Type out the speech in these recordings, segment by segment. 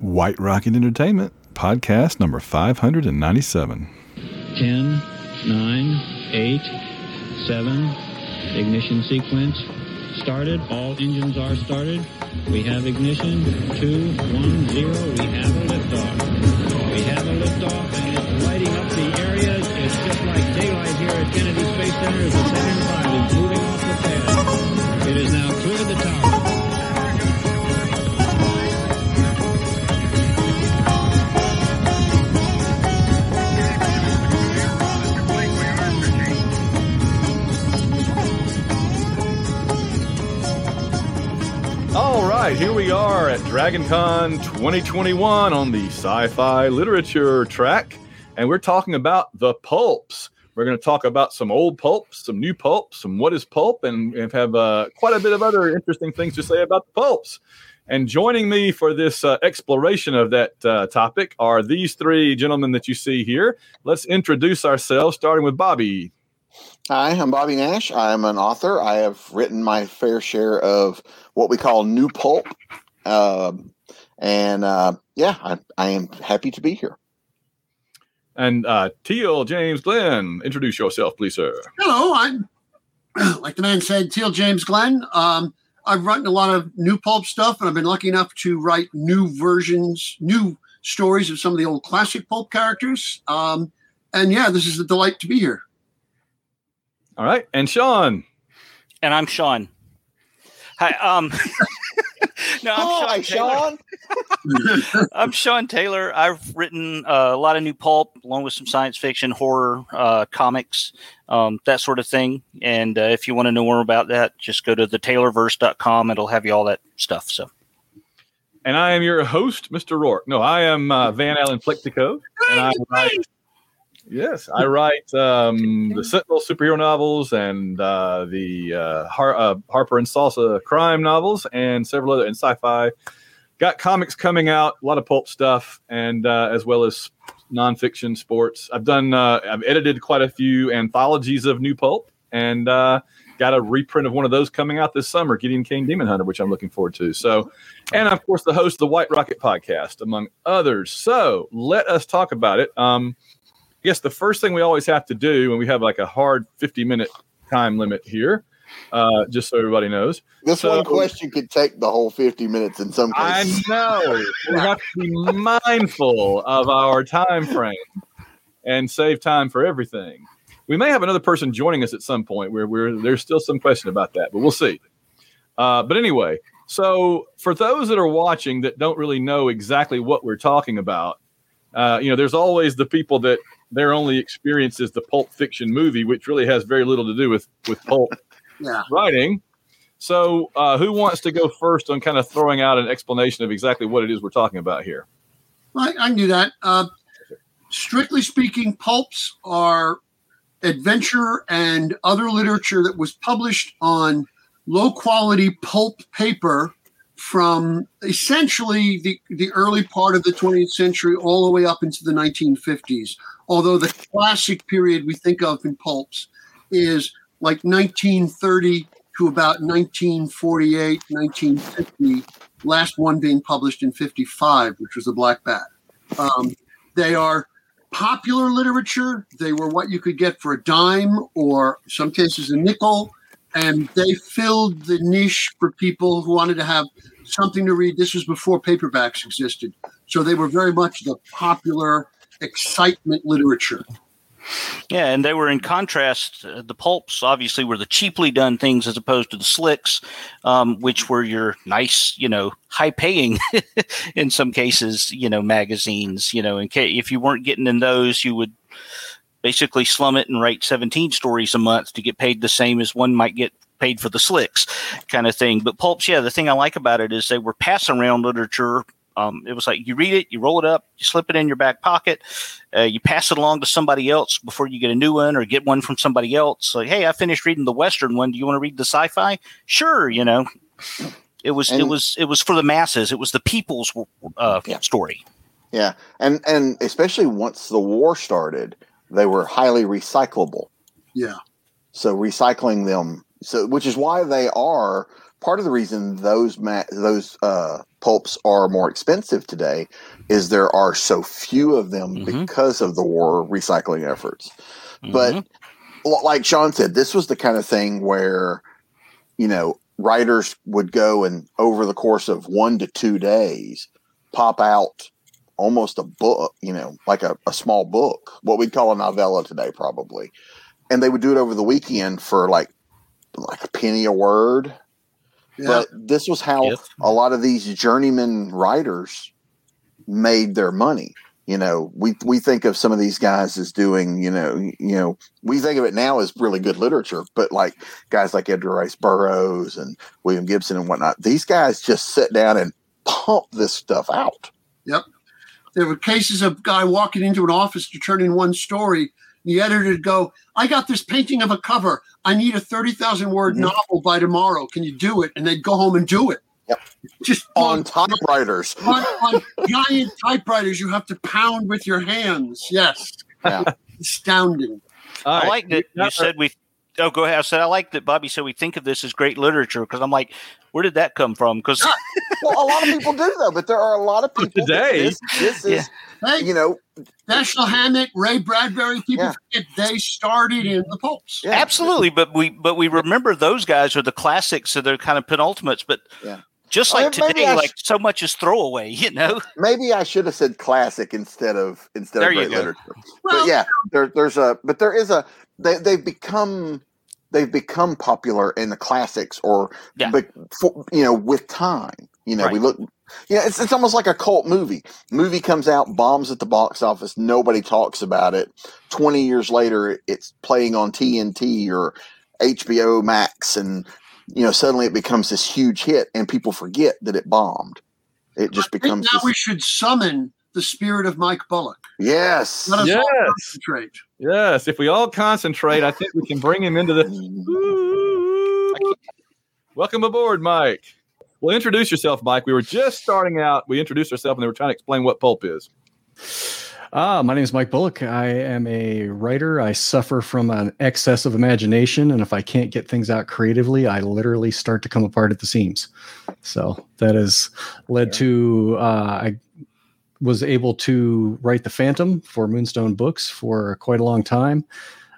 White Rocket Entertainment, podcast number 597. 10, 9, 8, 7, ignition sequence started. All engines are started. We have ignition. 2, 1, 0. We have a liftoff. We have a liftoff and it's lighting up the area. It's just like daylight here at Kennedy Space Center the Saturn V is moving off the pad. It is now cleared the tower. Right, here we are at DragonCon 2021 on the sci fi literature track, and we're talking about the pulps. We're going to talk about some old pulps, some new pulps, some what is pulp, and, have uh, quite a bit of other interesting things to say about the pulps. And joining me for this uh, exploration of that uh, topic are these three gentlemen that you see here. Let's introduce ourselves, starting with Bobby. Hi, I'm Bobby Nash. I'm an author. I have written my fair share of what we call new pulp. Um, and uh, yeah, I, I am happy to be here. And uh, Teel James Glenn, introduce yourself, please, sir. Hello, I'm like the man said, Teel James Glenn. Um, I've written a lot of new pulp stuff, and I've been lucky enough to write new versions, new stories of some of the old classic pulp characters. Um, and yeah, this is a delight to be here. All right, and Sean. and I'm Sean. Hi, um, no, I'm Hi, Sean. Sean. I'm Sean Taylor. I've written uh, a lot of new pulp, along with some science fiction, horror, uh, comics, um, that sort of thing. And uh, if you want to know more about that, just go to thetaylorverse.com. It'll have you all that stuff. So, And I am your host, Mr. Rourke. No, I am uh, Van Allen Plexico. And I write, yes, I write um, the Sentinel superhero novels and uh, the uh, Har- uh, Harper and Salsa crime novels and several other and sci-fi. Got comics coming out, a lot of pulp stuff, and uh, as well as nonfiction sports. I've done, uh, I've edited quite a few anthologies of new pulp, and uh, got a reprint of one of those coming out this summer, Gideon Cain Demon Hunter, which I'm looking forward to. So, and of course, the host of the White Rocket podcast, among others. So, let us talk about it. Um, I guess the first thing we always have to do when we have like a hard 50 minute time limit here, uh, just so everybody knows. This So- one question could take the whole 50 minutes in some cases. I know we have to be mindful of our time frame and save time for everything. We may have another person joining us at some point where we're, there's still some question about that, but we'll see. Uh, but anyway, so for those that are watching that don't really know exactly what we're talking about, uh, you know, there's always the people that their only experience is the pulp fiction movie, which really has very little to do with with pulp Yeah. writing. So, uh, who wants to go first on kind of throwing out an explanation of exactly what it is we're talking about here? I, I can do that. Uh, strictly speaking, pulps are adventure and other literature that was published on low quality pulp paper from essentially the, the early part of the 20th century all the way up into the 1950s. Although the classic period we think of in pulps is like 1930 to about 1948, 1950, last one being published in 55, which was the Black Bat. Um, they are popular literature. They were what you could get for a dime or some cases a nickel. And they filled the niche for people who wanted to have something to read. This was before paperbacks existed. So they were very much the popular excitement literature. yeah, and they were in contrast. Uh, the pulps obviously were the cheaply done things as opposed to the slicks, um, which were your nice, you know, high paying in some cases, you know, magazines. You know, case if you weren't getting in those, you would basically slum it and write 17 stories a month to get paid the same as one might get paid for the slicks kind of thing. But pulps, yeah, the thing I like about it is they were passing around literature. Um, it was like you read it, you roll it up, you slip it in your back pocket, uh, you pass it along to somebody else before you get a new one or get one from somebody else. Like, hey, I finished reading the Western one. Do you want to read the sci-fi? Sure, you know. It was it was it was for the masses. It was the people's uh, Yeah. story. Yeah. And, and especially once the war started, they were highly recyclable. Yeah. So recycling them, so which is why they are part of the reason those ma- those uh, pulps are more expensive today is there are so few of them Mhm. because of the war recycling efforts. But Mhm. l- like Sean said, this was the kind of thing where, you know, writers would go and over the course of one to two days pop out almost a book, you know, like a, a small book, what we'd call a novella today, probably. And they would do it over the weekend for like like a penny a word. Yeah. But this was how Yep. a lot of these journeyman writers made their money. You know, we we think of some of these guys as doing, you know, you know, we think of it now as really good literature, but like guys like Edgar Rice Burroughs and William Gibson and whatnot, these guys just sit down and pump this stuff out. Yep. There were cases of guy walking into an office to turn in one story. The editor would go, I got this painting of a cover. I need a 30,000 word Mhm. novel by tomorrow. Can you do it? And they'd go home and do it. Yep. Just On on, typewriters. on, on giant typewriters you have to pound with your hands. Yes. Yeah. Astounding. All I right. like that you said we. Oh, go ahead. I said I like that Bobby said we think of this as great literature because I'm like, where did that come from? Because ah, Well, a lot of people do though, but there are a lot of people Today- This, this is, Hey, you know, Dashiell Hammett, Ray Bradbury, people Yeah. forget they started in the pulps. yeah. absolutely, but we but we remember those guys are the classics, so they're kind of penultimates. But Yeah. just Well, like maybe today, I like sh- so much is throwaway, you know. maybe I should have said classic instead of instead There of great literature. Well, but yeah, there, there's a but there is a they they've become they've become popular in the classics or Yeah. but for, you know with time you know we look you know it's, it's almost like a cult movie. Movie comes out bombs at the box office nobody talks about it. 20 years later it's playing on TNT or HBO Max and you know suddenly it becomes this huge hit and people forget that it bombed. It just becomes now this, we should summon the spirit of Mike Bullock. yes Let us all Yes. concentrate. Yes. If we all concentrate, I think we can bring him into the. Welcome aboard, Mike. Well, introduce yourself, Mike. We were just starting out. We introduced ourselves and they were trying to explain what pulp is. Ah, my name is Mike Bullock. I am a writer. I suffer from an excess of imagination, and if I can't get things out creatively, I literally start to come apart at the seams. So that has led to uh, I was able to write the Phantom for Moonstone Books for quite a long time.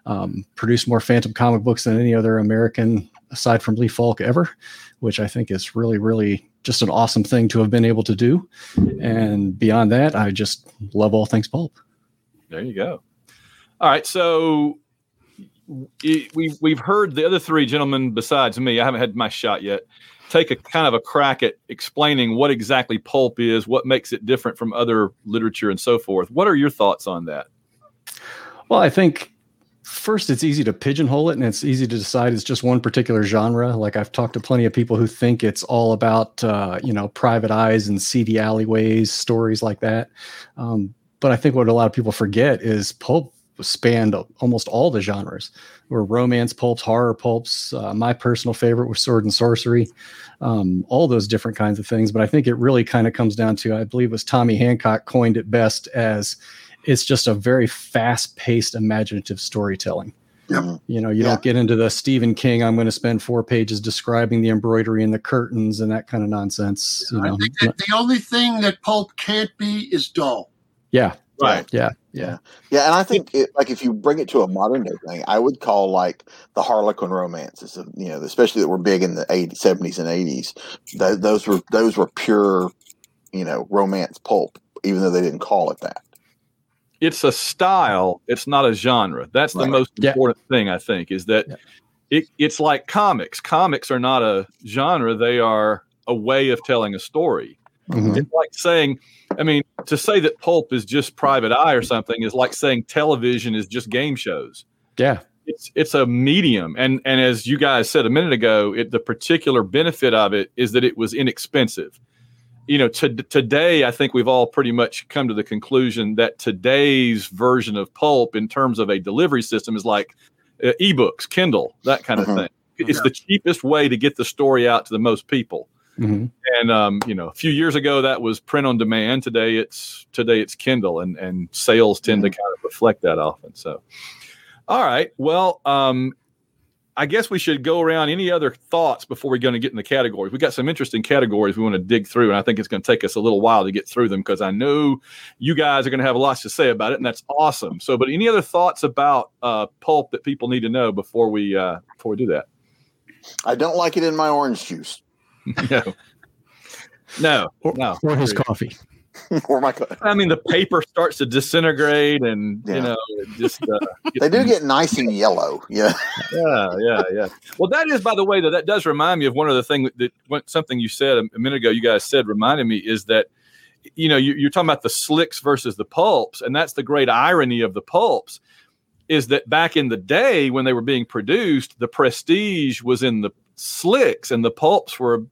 Um, produced more Phantom comic books than any other American aside from Lee Falk ever, which I think is really, really just an awesome thing to have been able to do. And beyond that, I just love all things pulp. There you go. All right. So we've we've heard the other three gentlemen besides me. I haven't had my shot yet. Take a kind of a crack at explaining what exactly pulp is, what makes it different from other literature, and so forth. What are your thoughts on that? Well, I think first it's easy to pigeonhole it and it's easy to decide it's just one particular genre. Like I've talked to plenty of people who think it's all about, uh, you know, private eyes and seedy alleyways, stories like that. Um, but I think what a lot of people forget is pulp spanned almost all the genres. Were romance pulps, horror pulps. Uh, my personal favorite was sword and sorcery, um, all those different kinds of things. But I think it really kind of comes down to, I believe, it was Tommy Hancock coined it best as it's just a very fast-paced, imaginative storytelling. You know, you Yeah. don't get into the Stephen King. I'm going to spend four pages describing the embroidery and the curtains and that kind of nonsense. You I know, think that the only thing that pulp can't be is dull. yeah, Right. yeah, yeah. Yeah, and I think it, like if you bring it to a modern day thing, I would call like the Harlequin romances, of, you know, especially that were big in the 80s, 70s and 80s. Th- those were those were pure, you know, romance pulp, even though they didn't call it that. it's a style it's not a genre that's the most Yeah. important thing i think is that Yeah. it, it's like comics comics are not a genre they are a way of telling a story Mhm. it's like saying i mean to say that pulp is just private eye or something is like saying television is just game shows. Yeah, it's it's a medium. And and as you guys said a minute ago it the particular benefit of it is that it was inexpensive. You know to, today i think we've all pretty much come to the conclusion that today's version of pulp in terms of a delivery system is like uh, ebooks kindle that kind of Mhm. thing. It's the cheapest way to get the story out to the most people Mhm. and um, you know a few years ago that was print on demand today it's today it's kindle and and sales tend to kind of reflect that often so all right well um I guess we should go around any other thoughts before we're going to get in the categories. We got some interesting categories we want to dig through, and I think it's going to take us a little while to get through them because I know you guys are going to have lots to say about it, and that's awesome. So, but any other thoughts about uh, pulp that people need to know before we uh, before we do that? I don't like it in my orange juice no, no, Or, no. or his coffee. or my. I mean, the paper starts to disintegrate, and Yeah. you know, just uh, They do get nice and yellow. Yeah. yeah, yeah, yeah. Well, that is, by the way, that that does remind me of one of the thing that, that something you said a, a minute ago. You guys said reminded me is that you know you, you're talking about the slicks versus the pulps, and that's the great irony of the pulps is that back in the day when they were being produced, the prestige was in the slicks and the pulps were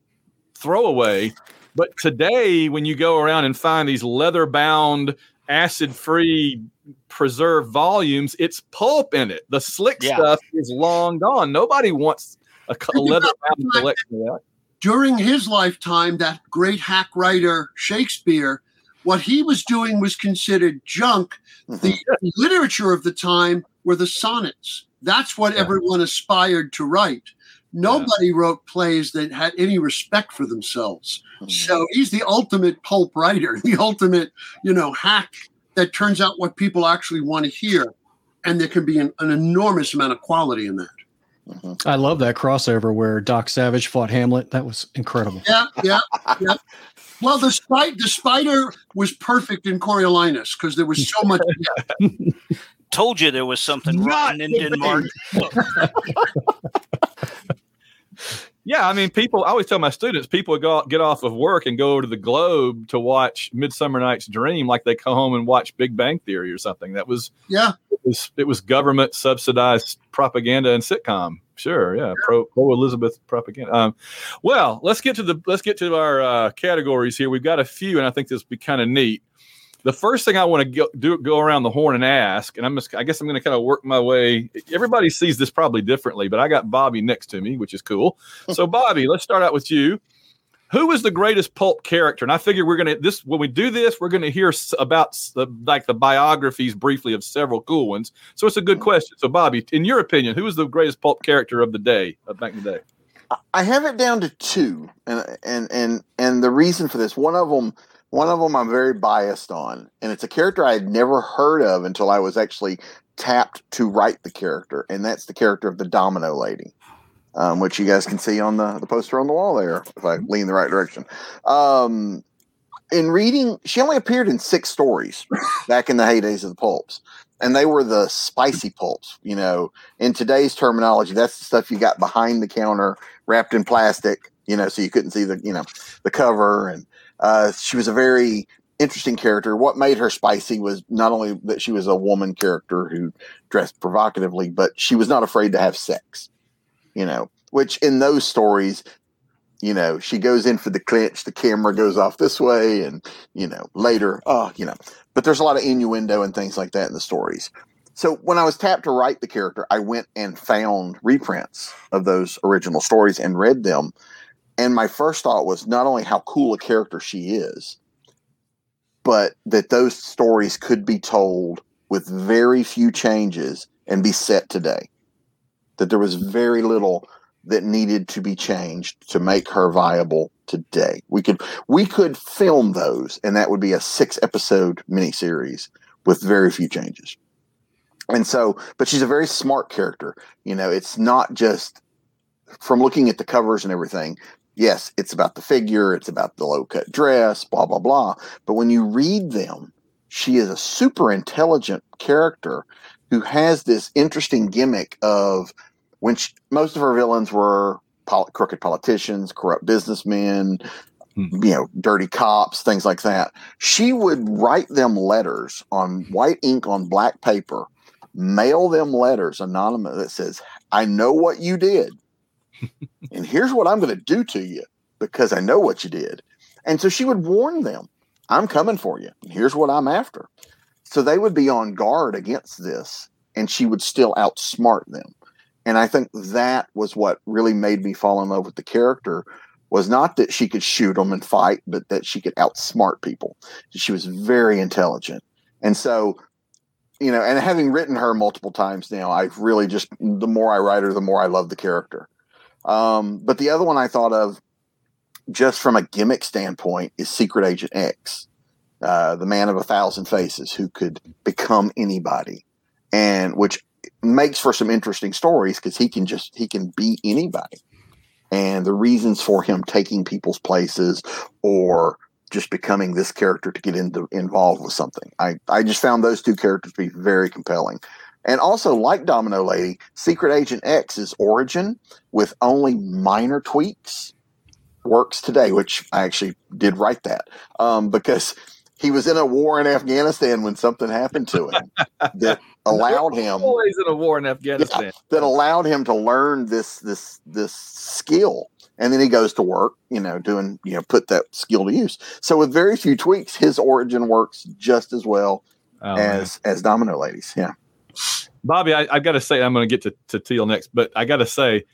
throwaway. But today, when you go around and find these leather bound, acid free preserved volumes, it's pulp in it. The slick Yeah. stuff is long gone. Nobody wants a, leather bound collection of that. during his lifetime, that great hack writer Shakespeare, what he was doing was considered junk. Mm-hmm. The literature of the time were the sonnets. That's what Yeah. everyone aspired to write. Nobody wrote plays that had any respect for themselves. So he's the ultimate pulp writer, the ultimate, you know, hack that turns out what people actually want to hear. And there can be an, an enormous amount of quality in that. Mm-hmm. I love that crossover where Doc Savage fought Hamlet. That was incredible. Yeah, yeah, yeah. Well, the spider, the spider was perfect in Coriolanus because there was so much. Told you there was something Not rotten in Denmark. Yeah, I mean, people. I always tell my students, people go get off of work and go to the Globe to watch Midsummer Night's Dream, like they come home and watch Big Bang Theory or something. That was Yeah, it was it was government subsidized propaganda and sitcom. Sure, yeah, pro pro Elizabeth propaganda. Um, well, let's get to the let's get to our uh, categories here. We've got a few, and I think this will be kind of neat. The first thing I want to go, do go around the horn and ask, and I'm just I guess I'm going to kind of work my way. Everybody sees this probably differently, but I got Bobby next to me, which is cool. So, Bobby, let's start out with you. Who is the greatest pulp character? And I figure we're gonna this when we do this, we're gonna hear about the like the biographies briefly of several cool ones. So it's a good question. So, Bobby, in your opinion, who is the greatest pulp character of the day of back in the day? I have it down to two, and and and and the reason for this, one of them, one of them, I'm very biased on, and it's a character I had never heard of until I was actually tapped to write the character, and that's the character of the Domino Lady, um, which you guys can see on the the poster on the wall there, if I lean the right direction. Um, in reading, she only appeared in six stories back in the heydays of the pulps, and they were the spicy pulps. You know, in today's terminology, that's the stuff you got behind the counter wrapped in plastic, you know, so you couldn't see the, you know, the cover. And uh, she was a very interesting character. What made her spicy was not only that she was a woman character who dressed provocatively, but she was not afraid to have sex, you know, which in those stories, you know, she goes in for the clinch, the camera goes off this way, and, you know, later, oh, you know, but there's a lot of innuendo and things like that in the stories. So when I was tapped to write the character, I went and found reprints of those original stories and read them. And my first thought was not only how cool a character she is, but that those stories could be told with very few changes and be set today. That there was very little that needed to be changed to make her viable today. We could we could film those and that would be a six episode miniseries with very few changes. And so, but she's a very smart character. You know, it's not just from looking at the covers and everything. Yes, it's about the figure, it's about the low cut dress, blah, blah, blah. But when you read them, she is a super intelligent character who has this interesting gimmick of when she, most of her villains were crooked politicians, corrupt businessmen, Hmm. you know, dirty cops, things like that. She would write them letters on white ink on black paper mail them letters anonymous that says, I know what you did. And here's what I'm going to do to you because I know what you did. And so she would warn them, I'm coming for you. And here's what I'm after. So they would be on guard against this and she would still outsmart them. And I think that was what really made me fall in love with the character was not that she could shoot them and fight, but that she could outsmart people. She was very intelligent. And so you know, and having written her multiple times now, I've really just the more I write her, the more I love the character. Um, but the other one I thought of, just from a gimmick standpoint, is Secret Agent X, uh, the man of a thousand faces who could become anybody, and which makes for some interesting stories because he can just he can be anybody, and the reasons for him taking people's places or just becoming this character to get into involved with something. I, I just found those two characters to be very compelling. And also, like Domino Lady, Secret Agent X's origin with only minor tweaks works today, which I actually did write that um, because he was in a war in Afghanistan when something happened to him that allowed him always in a war in Afghanistan yeah, that allowed him to learn this this this skill and then he goes to work, you know, doing, you know, put that skill to use. So with very few tweaks, his origin works just as well oh, as man. as Domino Ladies. Yeah. Bobby, I, have got to say, I'm going to get to, to Teel next, but I got to say,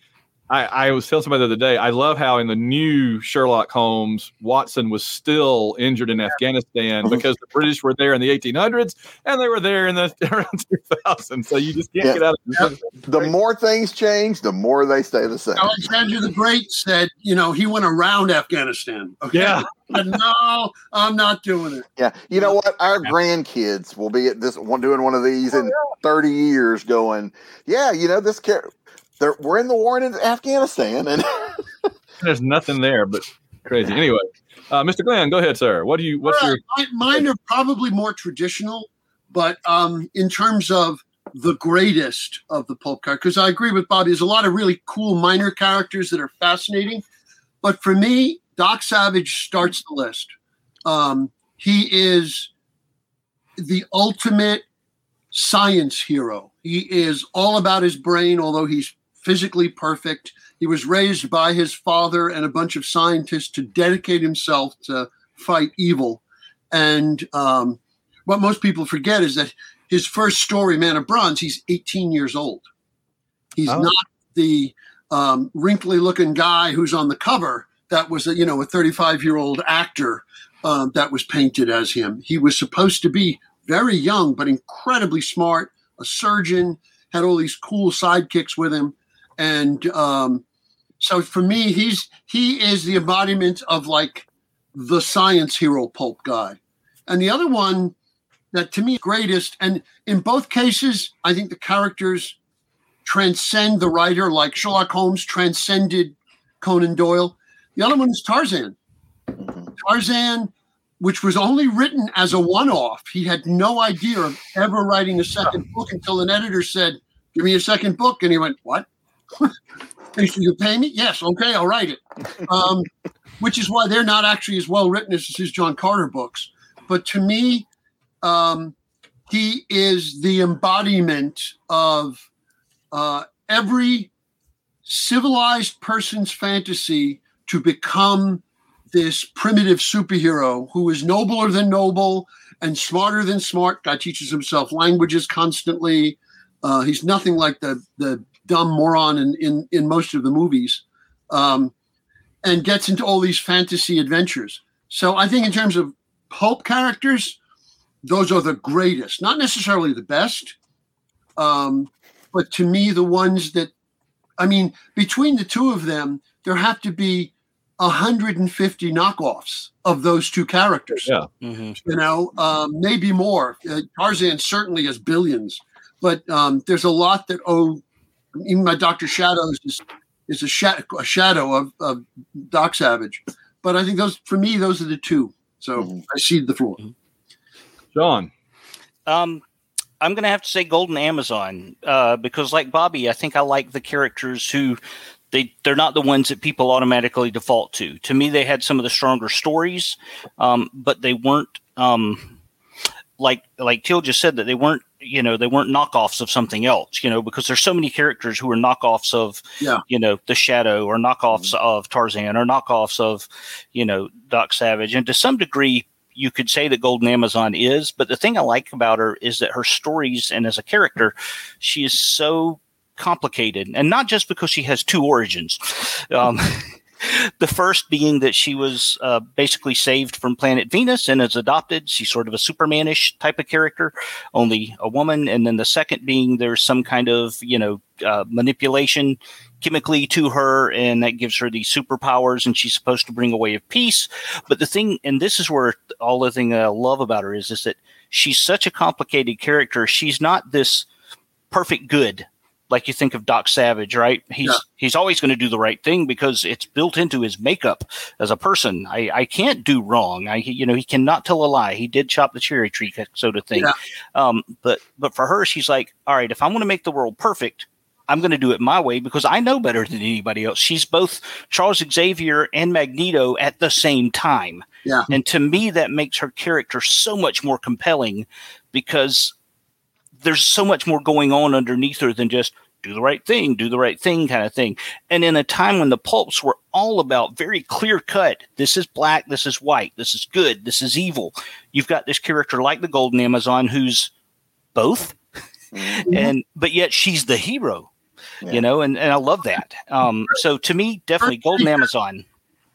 I, I was telling somebody the other day, I love how in the new Sherlock Holmes, Watson was still injured in Afghanistan mm-hmm. because the British were there in the 1800s and they were there in the around 2000. So you just can't yeah. get out of it. The more things change, the more they stay the same. Alexander the Great said, you know, he went around Afghanistan. Okay? Yeah. but no, I'm not doing it. Yeah. You know what? Our grandkids will be at this one doing one of these in 30 years going, yeah, you know, this character we're in the war in Afghanistan, and there's nothing there but crazy. Anyway, uh, Mr. Glenn, go ahead, sir. What do you? What's your? Mine are probably more traditional, but um, in terms of the greatest of the pulp card, because I agree with Bobby. There's a lot of really cool minor characters that are fascinating, but for me, Doc Savage starts the list. Um, he is the ultimate science hero. He is all about his brain, although he's physically perfect. He was raised by his father and a bunch of scientists to dedicate himself to fight evil. And um, what most people forget is that his first story, Man of Bronze, he's 18 years old. He's oh. not the um, wrinkly looking guy who's on the cover that was a, you know a 35 year old actor uh, that was painted as him. He was supposed to be very young but incredibly smart, a surgeon, had all these cool sidekicks with him, and um, so for me, he's he is the embodiment of like the science hero pulp guy, and the other one that to me greatest, and in both cases, I think the characters transcend the writer, like Sherlock Holmes transcended Conan Doyle. The other one is Tarzan. Tarzan, which was only written as a one-off. He had no idea of ever writing a second book until an editor said, "Give me a second book," and he went, "What?" You pay me? Yes. Okay, I'll write it. Um, which is why they're not actually as well written as his John Carter books. But to me, um, he is the embodiment of uh, every civilized person's fantasy to become this primitive superhero who is nobler than noble and smarter than smart. Guy teaches himself languages constantly. Uh, he's nothing like the the dumb moron in in, in most of the movies, um, and gets into all these fantasy adventures. So I think in terms of pulp characters, those are the greatest. Not necessarily the best, um, but to me, the ones that I mean, between the two of them, there have to be 150 knockoffs of those two characters. Yeah. Mm-hmm. You know, um, maybe more. Uh, Tarzan certainly has billions, but um, there's a lot that owe even my Doctor Shadows is is a, sh- a shadow of, of Doc Savage. But I think those for me those are the two. So mm-hmm. I cede the floor. John. Um, I'm going to have to say Golden Amazon uh, because, like Bobby, I think I like the characters who they they're not the ones that people automatically default to. To me, they had some of the stronger stories, um, but they weren't um, like like Teel just said that they weren't you know they weren't knockoffs of something else you know because there's so many characters who are knockoffs of yeah. you know the shadow or knockoffs mm-hmm. of tarzan or knockoffs of you know doc savage and to some degree you could say that golden amazon is but the thing i like about her is that her stories and as a character she is so complicated and not just because she has two origins um, the first being that she was uh, basically saved from planet Venus and is adopted. She's sort of a Supermanish type of character, only a woman. And then the second being there's some kind of you know uh, manipulation chemically to her, and that gives her these superpowers, and she's supposed to bring a way of peace. But the thing, and this is where all the thing I love about her is, is that she's such a complicated character. She's not this perfect good like you think of Doc Savage, right? He's yeah. he's always going to do the right thing because it's built into his makeup as a person. I, I can't do wrong. I you know he cannot tell a lie. He did chop the cherry tree, sort of thing. Yeah. Um, but but for her, she's like, all right, if I want to make the world perfect, I'm going to do it my way because I know better than anybody else. She's both Charles Xavier and Magneto at the same time. Yeah. And to me, that makes her character so much more compelling because there's so much more going on underneath her than just do the right thing, do the right thing kind of thing. And in a time when the pulps were all about very clear cut, this is black, this is white, this is good, this is evil. You've got this character like the Golden Amazon who's both, mm-hmm. and but yet she's the hero, yeah. you know, and, and I love that. Um, so to me, definitely Golden Amazon.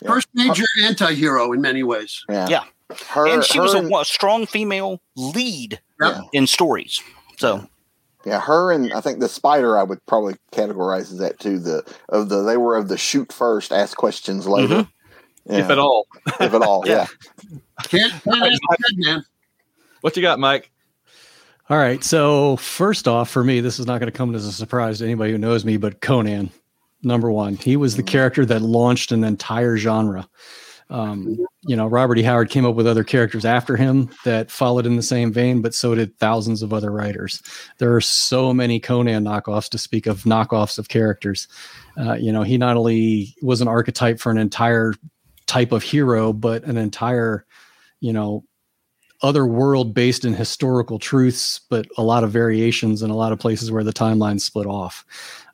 First major anti-hero in many ways. Yeah. yeah. Her, and she was a, a, strong female lead yeah. in stories. So yeah, her and I think the spider I would probably categorize as that too. The of the they were of the shoot first, ask questions later. Mm-hmm. If at all. if at all, yeah. Can't, can't man. What you got, Mike? All right. So first off, for me, this is not going to come as a surprise to anybody who knows me, but Conan, number one, he was the mm-hmm. character that launched an entire genre. Um, you know, Robert E. Howard came up with other characters after him that followed in the same vein, but so did thousands of other writers. There are so many Conan knockoffs to speak of knockoffs of characters. Uh, you know, he not only was an archetype for an entire type of hero, but an entire, you know, other world based in historical truths, but a lot of variations and a lot of places where the timeline split off.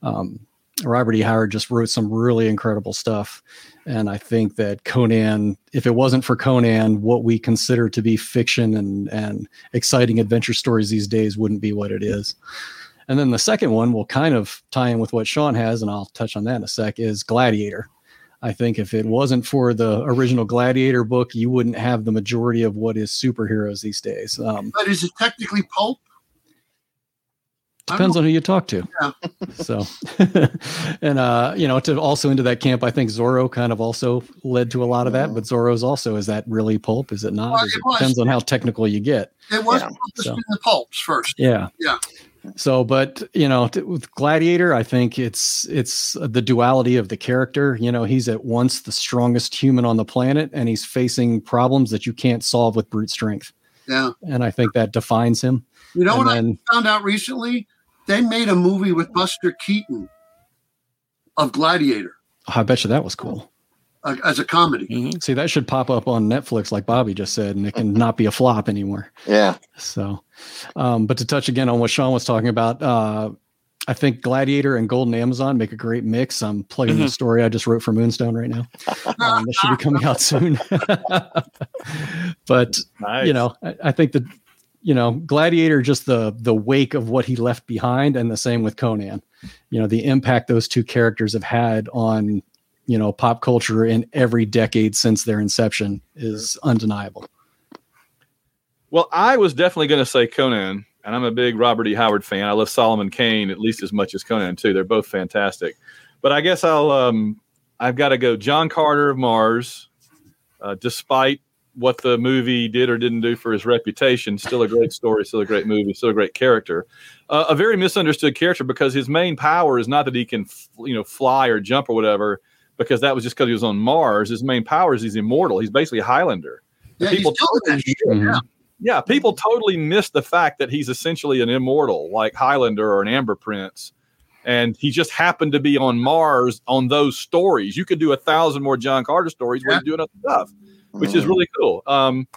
Um, Robert E. Howard just wrote some really incredible stuff. And I think that Conan, if it wasn't for Conan, what we consider to be fiction and, and exciting adventure stories these days wouldn't be what it is. And then the second one will kind of tie in with what Sean has, and I'll touch on that in a sec, is Gladiator. I think if it wasn't for the original Gladiator book, you wouldn't have the majority of what is superheroes these days. Um, but is it technically pulp? Depends on who you talk to. Yeah. so, and uh, you know, to also into that camp, I think Zorro kind of also led to a lot of that. But Zorro's also is that really pulp? Is it not? Well, it, it depends on how technical you get. It was yeah. so, the pulps first. Yeah. Yeah. So, but you know, t- with Gladiator, I think it's it's the duality of the character. You know, he's at once the strongest human on the planet, and he's facing problems that you can't solve with brute strength. Yeah. And I think that defines him. You know and what then, I found out recently? They made a movie with Buster Keaton of Gladiator. I bet you that was cool. Uh, as a comedy. Mm-hmm. See, that should pop up on Netflix, like Bobby just said, and it can not be a flop anymore. Yeah. So, um, but to touch again on what Sean was talking about, uh, I think Gladiator and Golden Amazon make a great mix. I'm plugging mm-hmm. the story I just wrote for Moonstone right now. Um, that should be coming out soon. but nice. you know, I, I, think that you know, Gladiator just the the wake of what he left behind, and the same with Conan. You know, the impact those two characters have had on you know pop culture in every decade since their inception is undeniable. Well, I was definitely going to say Conan, and I'm a big Robert E. Howard fan. I love Solomon Kane at least as much as Conan too. They're both fantastic. But I guess I'll um, I've got to go John Carter of Mars, uh, despite what the movie did or didn't do for his reputation. Still a great story, still a great movie, still a great character. Uh, a very misunderstood character because his main power is not that he can, you know, fly or jump or whatever, because that was just because he was on Mars. His main power is he's immortal. He's basically a Highlander. Yeah, people totally, yeah. yeah, people totally miss the fact that he's essentially an immortal, like Highlander or an Amber Prince. And he just happened to be on Mars on those stories. You could do a thousand more John Carter stories yeah. where you do other stuff which is mm. really cool. Um,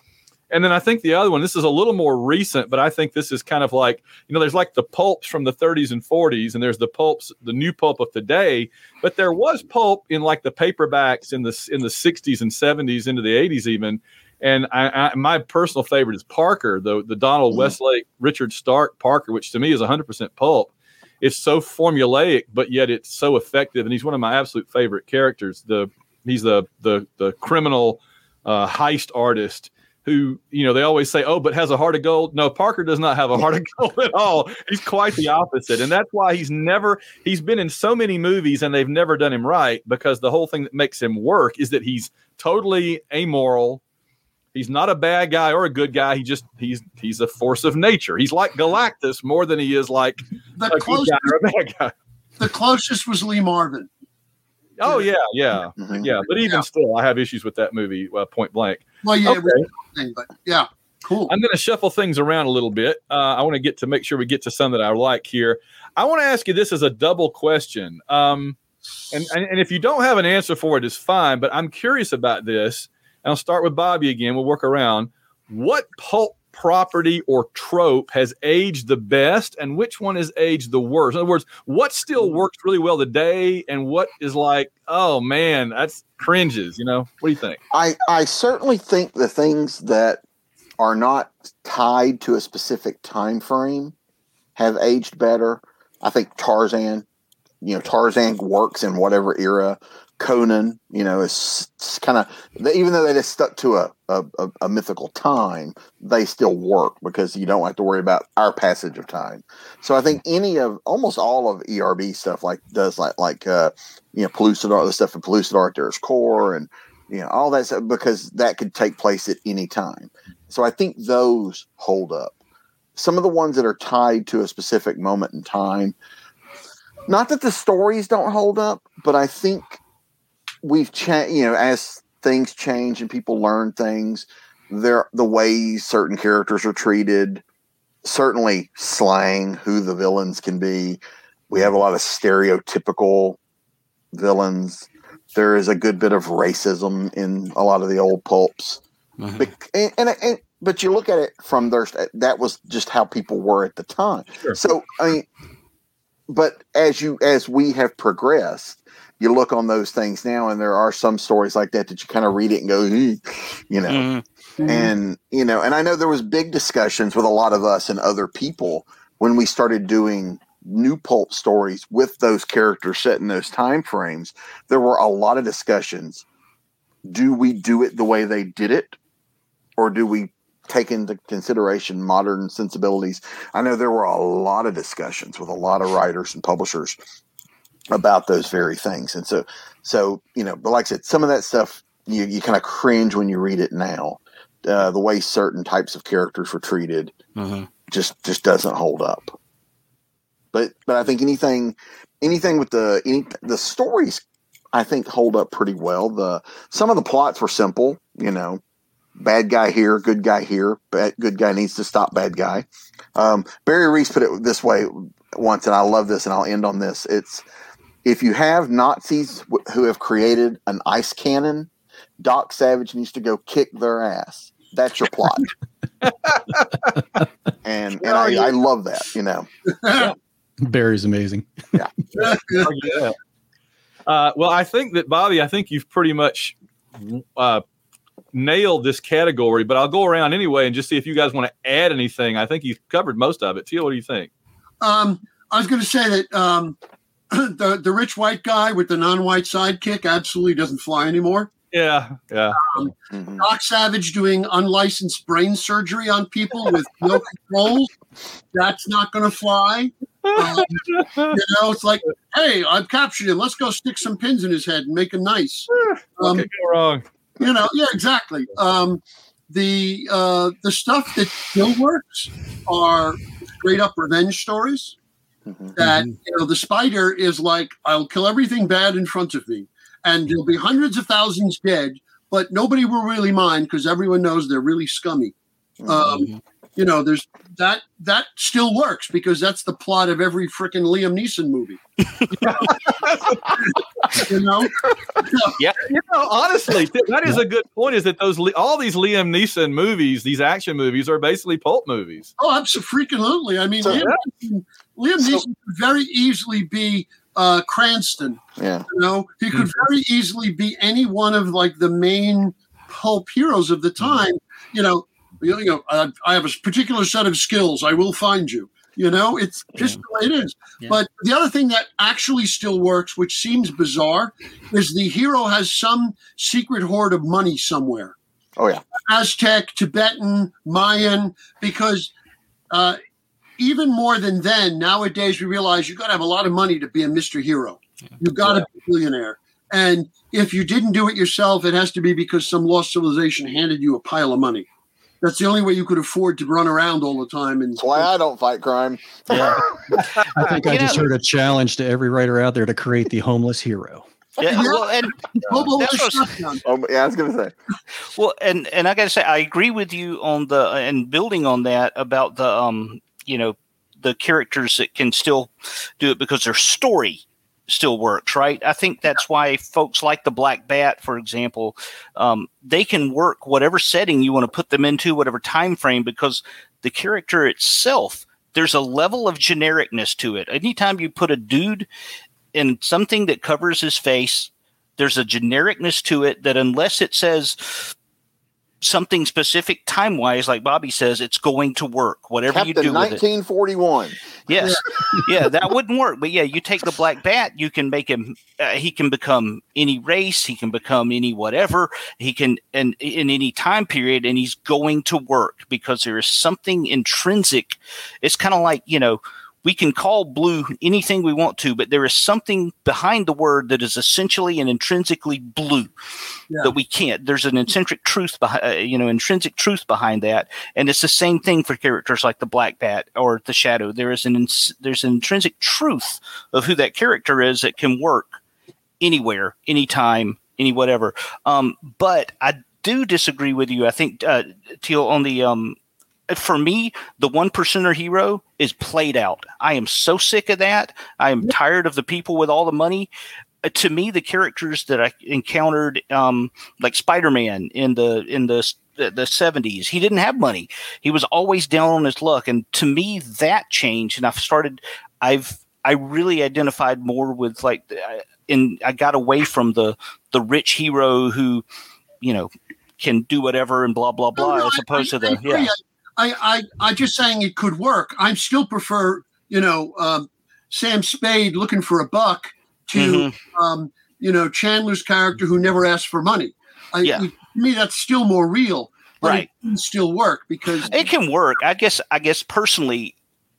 and then I think the other one, this is a little more recent, but I think this is kind of like, you know, there's like the pulps from the 30s and 40s, and there's the pulps, the new pulp of today. But there was pulp in like the paperbacks in the in the 60s and 70s into the 80s even. And I, I, my personal favorite is Parker, the the Donald mm. Westlake, Richard Stark Parker, which to me is 100% pulp. It's so formulaic, but yet it's so effective, and he's one of my absolute favorite characters. The he's the the the criminal uh, heist artist who you know they always say oh but has a heart of gold. No parker does not have a heart of gold at all. He's quite the opposite and that's why he's never he's been in so many movies and they've never done him right because the whole thing that makes him work is that he's totally amoral. He's not a bad guy or a good guy. He just he's he's a force of nature. He's like galactus more than he is like The a closest, guy or a bad guy. the closest was Lee Marvin. Oh yeah yeah Mhm. yeah but even Yeah. still i have issues with that movie uh, point blank Well, yeah, Okay. thing, but yeah, cool. I'm going to shuffle things around a little bit. Uh, I want to get to make sure we get to some that I like here. I want to ask you this as a double question. Um, and, and, and if you don't have an answer for it, it's fine. But I'm curious about this. And I'll start with Bobby again. We'll work around. What pulp property or trope has aged the best and which one has aged the worst? In other words, what still mm. works really well today and what is like, oh man, that's cringes, you know? What do you think? I, I certainly think the things that are not tied to a specific time frame have aged better. I think Tarzan, you know, Tarzan works in whatever era. Conan, you know, is kind of even though they just stuck to a, a, a- mythical time, they still work because you don't have to worry about our passage of time. So I think any of almost all of ERB stuff like does like like uh, you know Pellucidar, the stuff in Pellucidar At the Earth's Core and you know all that stuff because that could take place at any time. So I think those hold up. Some of the ones that are tied to a specific moment in time, not that the stories don't hold up, but I think we've changed. You know, as things change and people learn things, there the ways certain characters are treated, certainly slang, who the villains can be. We have a lot of stereotypical villains. There is a good bit of racism in a lot of the old pulps. Mhm. Bec- and, and, and but you look at it from their that was just how people were at the time. Sure. So I mean, but as you as we have progressed, you look on those things now, and there are some stories like that that you kind of read it and go, "Eh," you know, Mhm. and you know, and I know there was big discussions with a lot of us and other people when we started doing new pulp stories with those characters set in those time frames. There were a lot of discussions. Do we do it the way they did it, or do we take into consideration modern sensibilities? I know there were a lot of discussions with a lot of writers and publishers about those very things, and so, so you know, but like I said, some of that stuff you you kind of cringe when you read it now. Uh, the way certain types of characters were treated Mhm. just just doesn't hold up. But but I think anything anything with the any the stories I think hold up pretty well. The some of the plots were simple, you know, bad guy here, good guy here, bad good guy needs to stop bad guy. Um, Barry Reese put it this way once, and I love this, and I'll end on this. It's if you have Nazis wh- who have created an ice cannon, Doc Savage needs to go kick their ass. That's your plot. and and I, I love that, you know. Barry's amazing. argue that. Uh, well, I think that Bobby, I think you've pretty much uh, nailed this category, but I'll go around anyway and just see if you guys want to add anything. I think you've covered most of it. Teel, what do you think? Um, I was going to say that um, the the rich white guy with the non-white sidekick absolutely doesn't fly anymore. Yeah, yeah. Mhm. Doc Savage doing unlicensed brain surgery on people with no controls. That's not going to fly. Um, you know, it's like, hey, I've captured him. Let's go stick some pins in his head and make him nice. what Um, could go wrong? you know, yeah, exactly. Um, the uh, the stuff that still works are straight up revenge stories. Mhm. That you know, the spider is like, I'll kill everything bad in front of me, and there'll be hundreds of thousands dead, but nobody will really mind because everyone knows they're really scummy. Um, you know, there's that that still works because that's the plot of every freaking Liam Neeson movie. you know, yeah, You know, honestly, th- that is a good point. Is that those all these Liam Neeson movies, these action movies, are basically pulp movies. Oh, absolutely. I mean, So- Liam, Neeson, Liam So- Neeson could very easily be uh, Cranston. Yeah. You know, he could very easily be any one of like the main pulp heroes of the time. You know, you know, uh, I have a particular set of skills. I will find you. You know, it's just Yeah. the way it is. Yeah. But the other thing that actually still works, which seems bizarre, is the hero has some secret hoard of money somewhere. Oh yeah. Aztec, Tibetan, Mayan, because uh, even more than then, nowadays we realize you got to have a lot of money to be a Mr. Hero. You got to be a billionaire. And if you didn't do it yourself, it has to be because some lost civilization handed you a pile of money. That's the only way you could afford to run around all the time. And That's why I don't fight crime. Yeah. I think I You just know- heard a challenge to every writer out there to create the homeless hero. Yeah, Yeah. well, and Hobo with That's a what's- shotgun. Oh yeah, I was gonna say. Well, and and I got to say, I agree with you on the and building on that about the um, you know, the characters that can still do it because their story still works, right? I think that's why folks like the Black Bat, for example, um, they can work whatever setting you want to put them into, whatever time frame, because the character itself. There's a level of genericness to it. Anytime you put a dude in something that covers his face, there's a genericness to it that unless it says something specific time wise, like Bobby says, it's going to work. Whatever you Captain do with it. 1941. Yes. yeah, that wouldn't work. But yeah, you take the black bat, you can make him uh, he can become any race, he can become any whatever, he can and in any time period and he's going to work because there is something intrinsic. It's kind of like, you know, we can call blue anything we want to, but there is something behind the word that is essentially and intrinsically blue Yeah. that we can't. There's an intrinsic truth behind, uh, you know, intrinsic truth behind that, and it's the same thing for characters like the Black Bat or the Shadow. There is an ins- there's an intrinsic truth of who that character is that can work anywhere, anytime, any whatever. Um, but I do disagree with you. I think uh, Teel on the um, for me, the one percenter hero is played out. I am so sick of that. I am tired of the people with all the money. Uh, to me, the characters that I encountered, um, like Spider Man in the in the the seventies, he didn't have money. He was always down on his luck, and to me, that changed. And I've started. I've I really identified more with like, and I got away from the the rich hero who, you know, can do whatever and blah blah blah, No, no, as I- opposed I- to I the agree. yeah. I, I, I'm just saying it could work. I still prefer, you know, um, Sam Spade looking for a buck to, Mhm. um, you know, Chandler's character who never asked for money. I, Yeah. To me, that's still more real, Right. it can still work because It can work. I guess. I guess personally,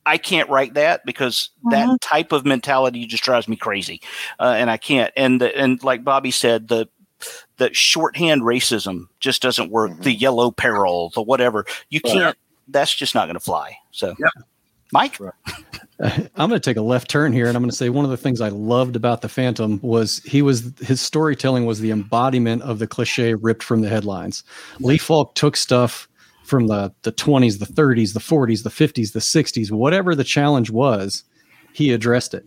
I can't write that because that type of mentality just drives me crazy, uh, and I can't. And the, and like Bobby said, the the shorthand racism just doesn't work. The yellow peril, the whatever, you can't. That's just not going to fly. So, Yep. Mike, I'm going to take a left turn here, and I'm going to say one of the things I loved about the Phantom was he was his storytelling was the embodiment of the cliche ripped from the headlines. Lee Falk took stuff from the the 20s, the 30s, the 40s, the 50s, the 60s, whatever the challenge was, he addressed it.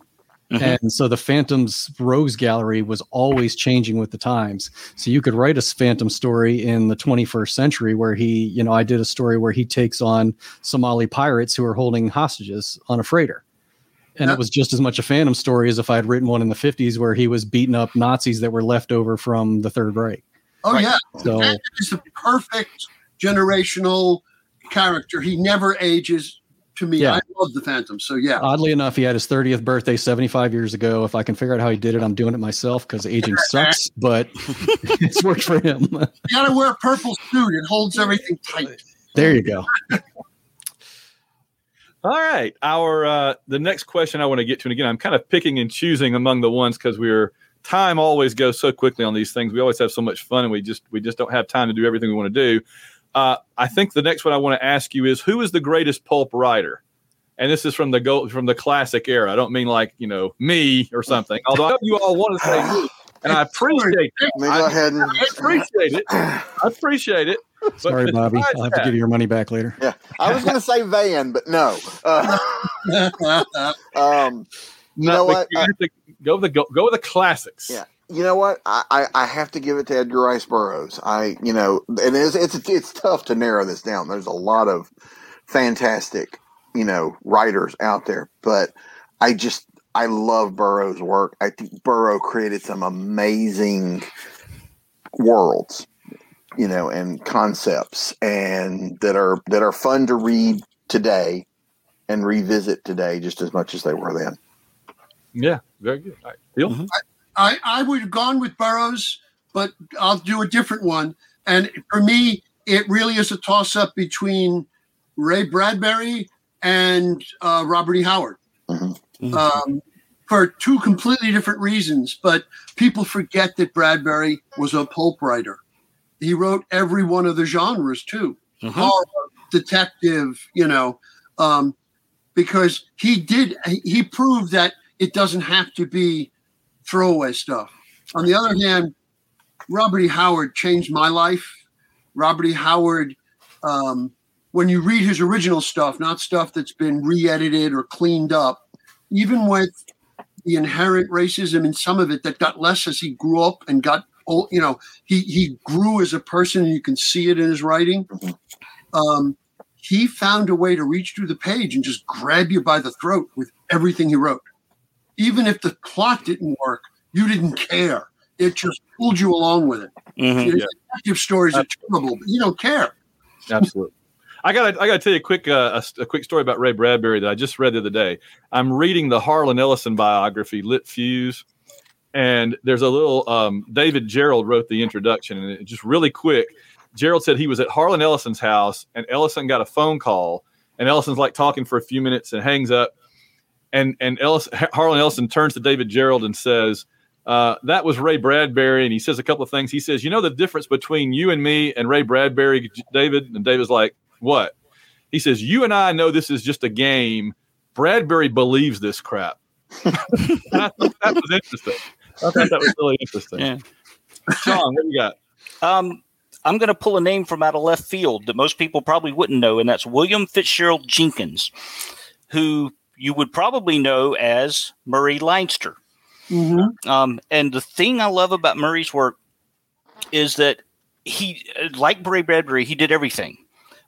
Mhm. And so the Phantom's Rogues Gallery was always changing with the times. So you could write a Phantom story in the 21st century where he, you know, I did a story where he takes on Somali pirates who are holding hostages on a freighter. And Yeah. it was just as much a Phantom story as if I had written one in the 50s where he was beating up Nazis that were left over from the Third Reich. oh Right. yeah, So it's the perfect generational character. He never ages. To me, Yeah. I love the Phantom. So yeah, oddly enough, he had his 30th birthday 75 years ago. If I can figure out how he did it, I'm doing it myself because aging sucks, but it's worked for him. you got to wear a purple suit. It holds everything tight. there you go. All right. Our uh the next question I want to get to, and again, I'm kind of picking and choosing among the ones because we're time always goes so quickly on these things. We always have so much fun and we just we just don't have time to do everything we want to do. Uh, I think the next one I want to ask you is who is the greatest pulp writer? And this is from the go from the classic era. I don't mean like, you know, me or something. Although I know you all want to say me, and I appreciate it. Let me go ahead I appreciate it. I appreciate it. But Sorry, Bobby. I'll have to that- give you your money back later. yeah. I was going to say Van, but no. Uh, um, you know what? You have go with the go, go with the classics. Yeah. You know what? I, I, I have to give it to Edgar Rice Burroughs. I, you know, and it's, it's it's tough to narrow this down. There's a lot of fantastic, you know, writers out there, but I just I love Burroughs' work. I think Burrow created some amazing worlds, you know, and concepts, and that are that are fun to read today. and revisit today just as much as they were then. Yeah, very good. All right. Bill? Mhm. I, I I would have gone with Burroughs, but I'll do a different one. And for me, it really is a toss up between Ray Bradbury and uh, Robert E. Howard Mhm. um, for two completely different reasons. But people forget that Bradbury was a pulp writer. He wrote every one of the genres too Mhm. horror, detective, you know, um, because he did, he proved that it doesn't have to be throwaway stuff. On the other hand, Robert E. Howard changed my life. Robert E. Howard, um, when you read his original stuff, not stuff that's been re edited or cleaned up, even with the inherent racism in some of it that got less as he grew up and got old, you know, he, he grew as a person and you can see it in his writing. Um, he found a way to reach through the page and just grab you by the throat with everything he wrote. Even if the plot didn't work, you didn't care. It just pulled you along with it. Mhm. You know, Yeah. Detective stories are terrible, but you don't care. Absolutely. I got I got to tell you a quick uh, a, a quick story about Ray Bradbury that I just read the other day. I'm reading the Harlan Ellison biography, Lit Fuse, and there's a little um, David Gerrold wrote the introduction, and it, just really quick. Gerrold said he was at Harlan Ellison's house, and Ellison got a phone call, and Ellison's like talking for a few minutes and hangs up, and and Ellis, Harlan Ellison turns to David Gerrold and says. Uh, that was Ray Bradbury, and he says a couple of things. He says, "You know the difference between you and me and Ray Bradbury, David." And David's like, "What?" He says, "You and I know this is just a game. Bradbury believes this crap." I thought that was interesting. I thought that was really interesting. Yeah. Sean, what do you got? Um, I'm going to pull a name from out of left field that most people probably wouldn't know, and that's William Fitzgerald Jenkins, who you would probably know as Murray Leinster. Um, and the thing I love about Murray's work is that he, like Ray Bradbury, he did everything.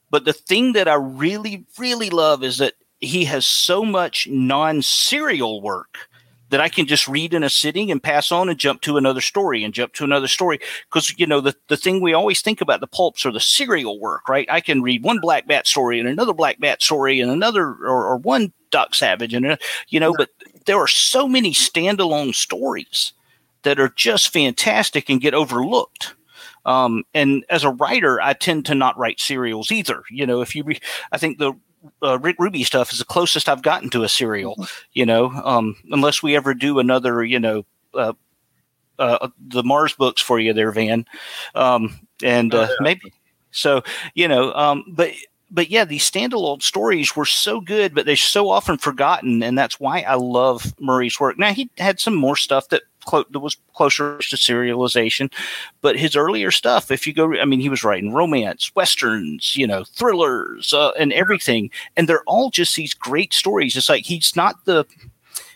But the thing that I really, really love is that he has so much non serial work that I can just read in a sitting and pass on and jump to another story and jump to another story. Because, you know, the, the thing we always think about the pulps are the serial work, right? I can read one Black Bat story and another Black Bat story and another, or, or one Doc Savage, and, you know, but there are so many standalone stories that are just fantastic and get overlooked. Um, and as a writer, I tend to not write serials either. You know, if you, re- I think the uh, Rick Ruby stuff is the closest I've gotten to a serial. You know, um, unless we ever do another, you know, uh, uh, the Mars books for you there, Van, um, and Oh, uh, maybe so. You know, um, but but yeah, these standalone stories were so good, but they're so often forgotten, and that's why I love Murray's work. Now he had some more stuff that clo- that was closer to serialization, but his earlier stuff, if you go, I mean, he was writing romance, westerns, you know, thrillers, uh, and everything, and they're all just these great stories. It's like he's not the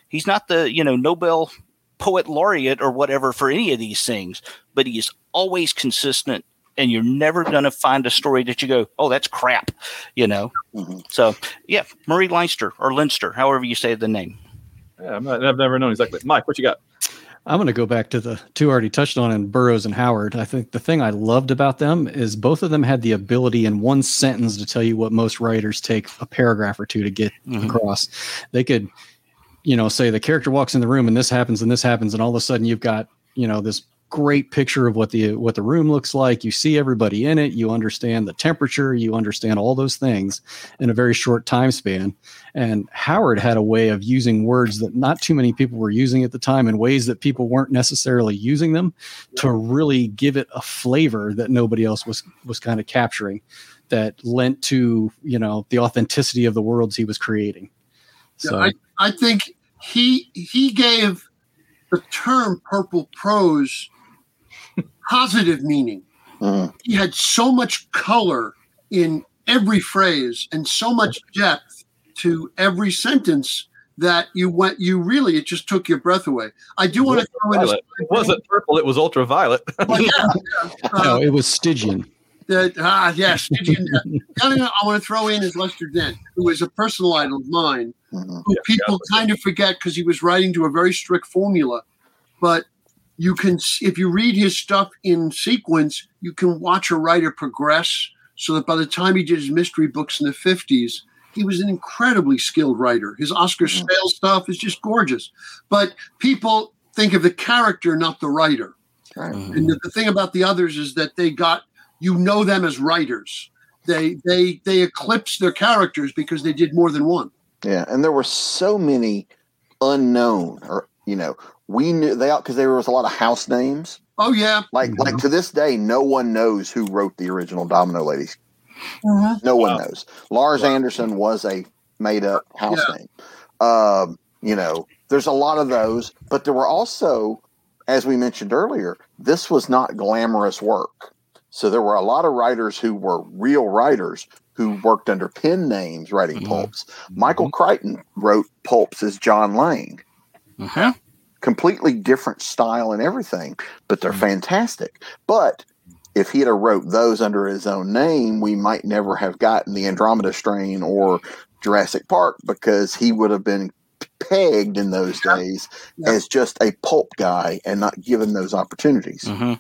he's not the you know Nobel poet laureate or whatever for any of these things, but he is always consistent and you're never going to find a story that you go, oh, that's crap, you know. Mhm. So yeah, Murray Leinster or Leinster, however you say the name. Yeah, I'm not, I've never known exactly. Mike, what you got? I'm going to go back to the two already touched on in Burroughs and Howard. I think the thing I loved about them is both of them had the ability in one sentence to tell you what most writers take a paragraph or two to get Mhm. across. They could, you know, say the character walks in the room and this happens and this happens, and all of a sudden you've got, you know, this great picture of what the what the room looks like. You see everybody in it. You understand the temperature. You understand all those things in a very short time span. And Howard had a way of using words that not too many people were using at the time in ways that people weren't necessarily using them to really give it a flavor that nobody else was was kind of capturing that lent to, you know, the authenticity of the worlds he was creating. So I, I think he he gave the term purple prose positive meaning. Mhm. He had so much color in every phrase and so much depth to every sentence that you went you really it just took your breath away. I do want to throw in a It wasn't purple, it was ultraviolet. Well, yeah, yeah. Uh, no, it was Stygian. that ah yes. Stygian. you, the I want to throw in is Lester Dent, who is a personal idol of mine, Mhm. who people kind of forget because he was writing to a very strict formula. But you can, if you read his stuff in sequence, you can watch a writer progress. So that by the time he did his mystery books in the fifties, he was an incredibly skilled writer. His Oscar Mhm. Sail stuff is just gorgeous. But people think of the character, not the writer. Right. And the, the thing about the others is that they got you know them as writers. They they they eclipse their characters because they did more than one. Yeah, and there were so many unknown, or you know, we knew they because there was a lot of house names. Oh yeah, Like like to this day, no one knows who wrote the original Domino Ladies. No one Wow. knows. Lars Anderson was a made up house Yeah. name. Um, you know, there's a lot of those, but there were also, as we mentioned earlier, this was not glamorous work. So there were a lot of writers who were real writers who worked under pen names writing Mhm. pulps. Michael Crichton wrote pulps as John Lange Mhm. Completely different style and everything, but they're fantastic. But if he'd have wrote those under his own name, we might never have gotten the Andromeda strain or Jurassic Park because he would have been pegged in those days Yeah. as just a pulp guy and not given those opportunities. Mhm.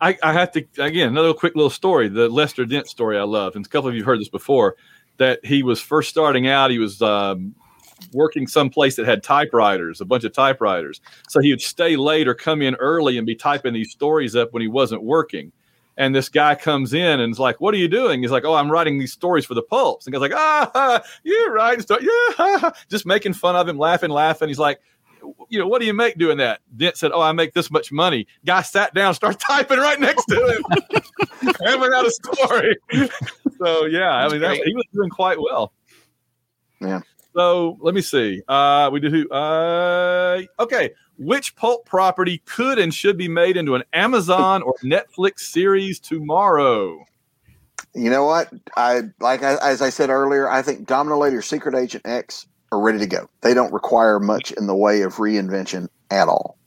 I, I have to again another quick little story, the Lester Dent story I love, and a couple of you have heard this before. That he was first starting out, he was um, working someplace that had typewriters, a bunch of typewriters. So he would stay late or come in early and be typing these stories up when he wasn't working. And this guy comes in and is like, "What are you doing?" He's like, "Oh, I'm writing these stories for the pulps." And he's like, "Ah, you're writing stuff, yeah," just making fun of him, laughing, laughing. He's like, you know, what do you make doing that? Dent said, Oh, I make this much money. Guy sat down, started typing right next to him, hammering out a story. so, yeah, I mean, that, he was doing quite well. Yeah. So, let me see. Uh, we do who? Uh, okay. Which pulp property could and should be made into an Amazon or Netflix series tomorrow? You know what? I like I, as I said earlier. I think Domino Lady or Secret Agent X are ready to go. They don't require much in the way of reinvention at all.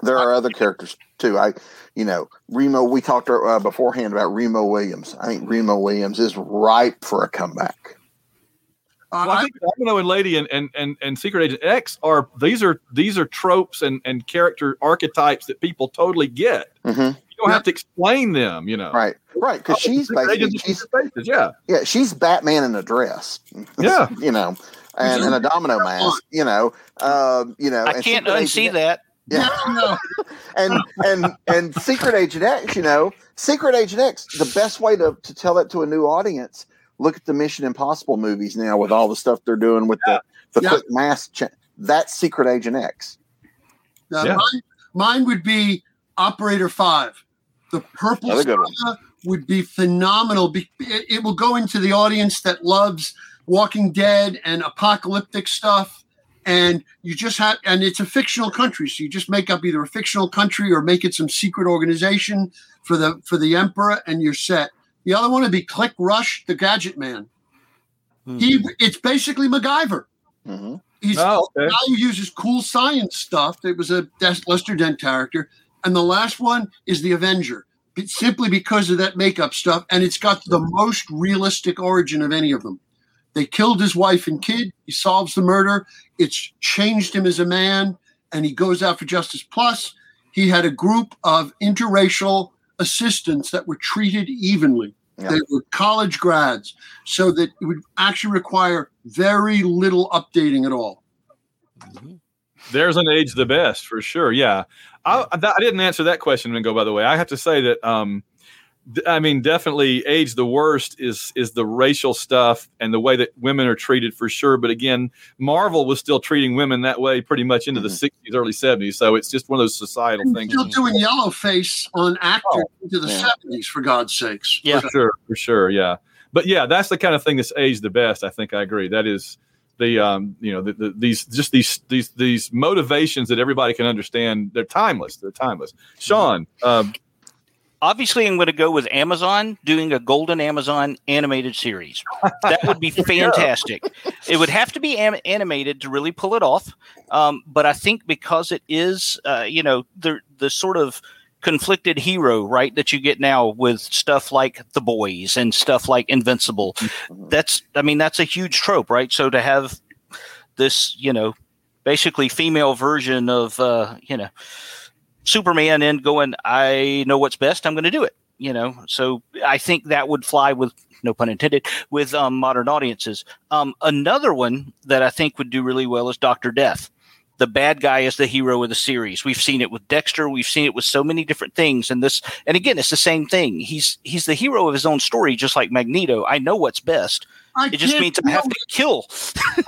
There are other characters too. I, you know, Remo. We talked uh, beforehand about Remo Williams. I think Remo Williams is ripe for a comeback. Uh, Well, I I- think Domino and Lady and, and, and, and Secret Agent X are these are these are tropes and, and character archetypes that people totally get. hmm You don't have to explain them, you know. Right, right. Because Oh, she's Secret basically Agents she's are faces, yeah. yeah she's Batman in a dress. Yeah. you know, and, and a domino mask. You know, um, you know. I and can't Secret unsee Agent- that. Yeah. no, and and and Secret Agent X, you know, Secret Agent X. The best way to to tell that to a new audience, look at the Mission Impossible movies now with all the stuff they're doing with the the Yeah. quick mask. Cha- that's Secret Agent X. no, Yeah. mine, mine would be Operator Five. The purple Another good one. saga would be phenomenal. It, it will go into the audience that loves Walking Dead and apocalyptic stuff. And you just have, and it's a fictional country, so you just make up either a fictional country or make it some secret organization for the for the emperor, and you're set. The other one would be Click Rush, the Gadget Man. Hmm. He, it's basically MacGyver. hmm He's Oh, okay. guy who uses cool science stuff. It was a Lester Dent character, and the last one is the Avenger, Be- simply because of that makeup stuff, and it's got the most realistic origin of any of them. They killed his wife and kid. He solves the murder. It's changed him as a man, and he goes out for justice. Plus, he had a group of interracial assistants that were treated evenly. Yeah. They were college grads, so that it would actually require very little updating at all. There's an age the best for sure. Yeah, I, I I didn't answer that question, Mingo. By the way, I have to say that. Um, d- I mean, definitely, age the worst is is the racial stuff and the way that women are treated for sure. But again, Marvel was still treating women that way pretty much into the Mhm. '60s, early '70s. So it's just one of those societal things. Still doing yellow face on actors into the Oh, yeah. 70s, for God's sakes. Yeah. For sure, for sure, yeah. But yeah, that's the kind of thing that's aged the best. I think I agree. That is the um, you know, the, the, these just these these these motivations that everybody can understand. They're timeless. They're timeless. Sean, um, Obviously, I'm going to go with Amazon doing a Golden Amazon animated series. That would be fantastic. It would have to be am- animated to really pull it off. Um, but I think because it is, uh, you know, the the sort of conflicted hero, right, that you get now with stuff like The Boys and stuff like Invincible. That's, I mean, that's a huge trope, right? So to have this, you know, basically female version of, uh, you know, Superman and going, I know what's best. I'm going to do it. You know, so I think that would fly with no pun intended, with um, modern audiences. Um, another one that I think would do really well is Doctor Death. The bad guy is the hero of the series. We've seen it with Dexter. We've seen it with so many different things. And this, and again, it's the same thing. He's he's the hero of his own story, just like Magneto. I know what's best. I It just means I have to kill.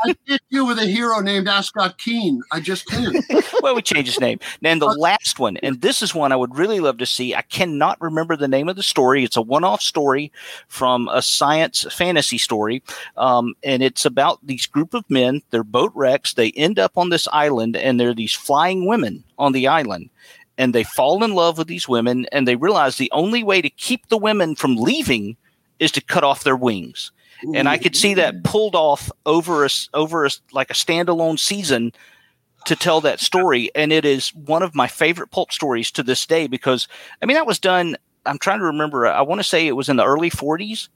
I can't deal with a hero named Ascot Keen. I just can't. well, we change his name. And the last one, and this is one I would really love to see. I cannot remember the name of the story. It's a one-off story from a science fantasy story, um, and it's about these group of men. They're boat wrecks. They end up on this island, and there are these flying women on the island. And they fall in love with these women, and they realize the only way to keep the women from leaving is to cut off their wings and I could see that pulled off over us over a, like a standalone season to tell that story. And it is one of my favorite pulp stories to this day because I mean that was done. I'm trying to remember. I want to say it was in the early 40s,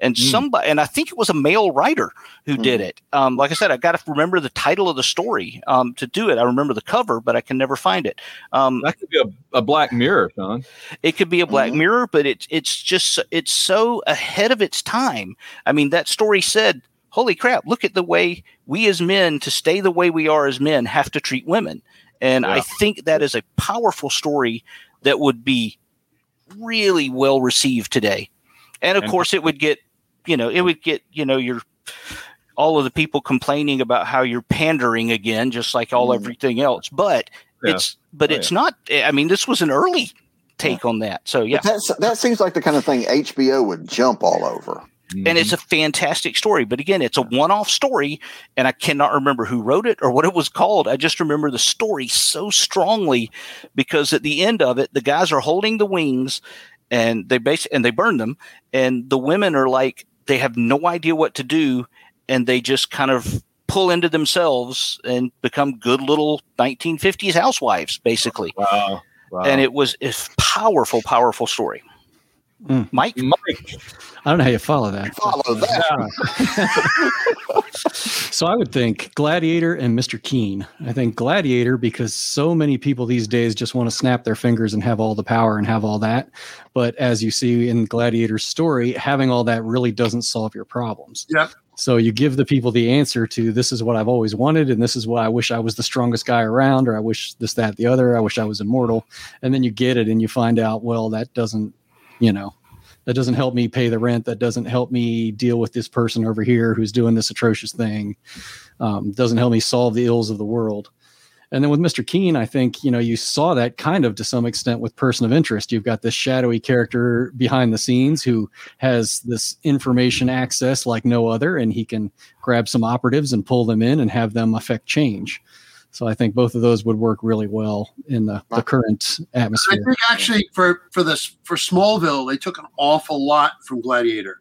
and Mm. somebody and I think it was a male writer who did it. Um, like I said, I got to remember the title of the story um, to do it. I remember the cover, but I can never find it. Um, That could be a, a Black Mirror, Sean. it could be a Black Mhm. Mirror, but it's it's just it's so ahead of its time. I mean, that story said, "Holy crap! Look at the way we as men, to stay the way we are as men, have to treat women." And I think that is a powerful story that would be really well received today. And of course, it would get you know it would get you know your all of the people complaining about how you're pandering again, just like all Mhm. everything else. But Yeah. it's but Oh, it's not. I mean, this was an early take on that. So yeah, that's, that seems like the kind of thing HBO would jump all over. and it's a fantastic story. But again, it's a one-off story, and I cannot remember who wrote it or what it was called. I just remember the story so strongly because at the end of it, the guys are holding the wings, and they base and they burn them, and the women are like they have no idea what to do, and they just kind of pull into themselves and become good little 1950s housewives, basically. wow. wow. And it was a powerful, powerful story. Mm. Mike, Mike, I don't know how you follow that. Follow that. So I would think Gladiator and Mr. Keen. I think Gladiator because so many people these days just want to snap their fingers and have all the power and have all that. But as you see in Gladiator's story, having all that really doesn't solve your problems. Yep. So you give the people the answer to this is what I've always wanted, and this is what I wish I was the strongest guy around, or I wish this, that, the other, I wish I was immortal. And then you get it and you find out, well, that doesn't, you know, that doesn't help me pay the rent. That doesn't help me deal with this person over here who's doing this atrocious thing. Um, doesn't help me solve the ills of the world. And then with Mr. Keen, I think you know you saw that kind of to some extent with Person of Interest. You've got this shadowy character behind the scenes who has this information access like no other, and he can grab some operatives and pull them in and have them affect change. So I think both of those would work really well in the, the current I atmosphere. think actually for for this for Smallville, they took an awful lot from Gladiator.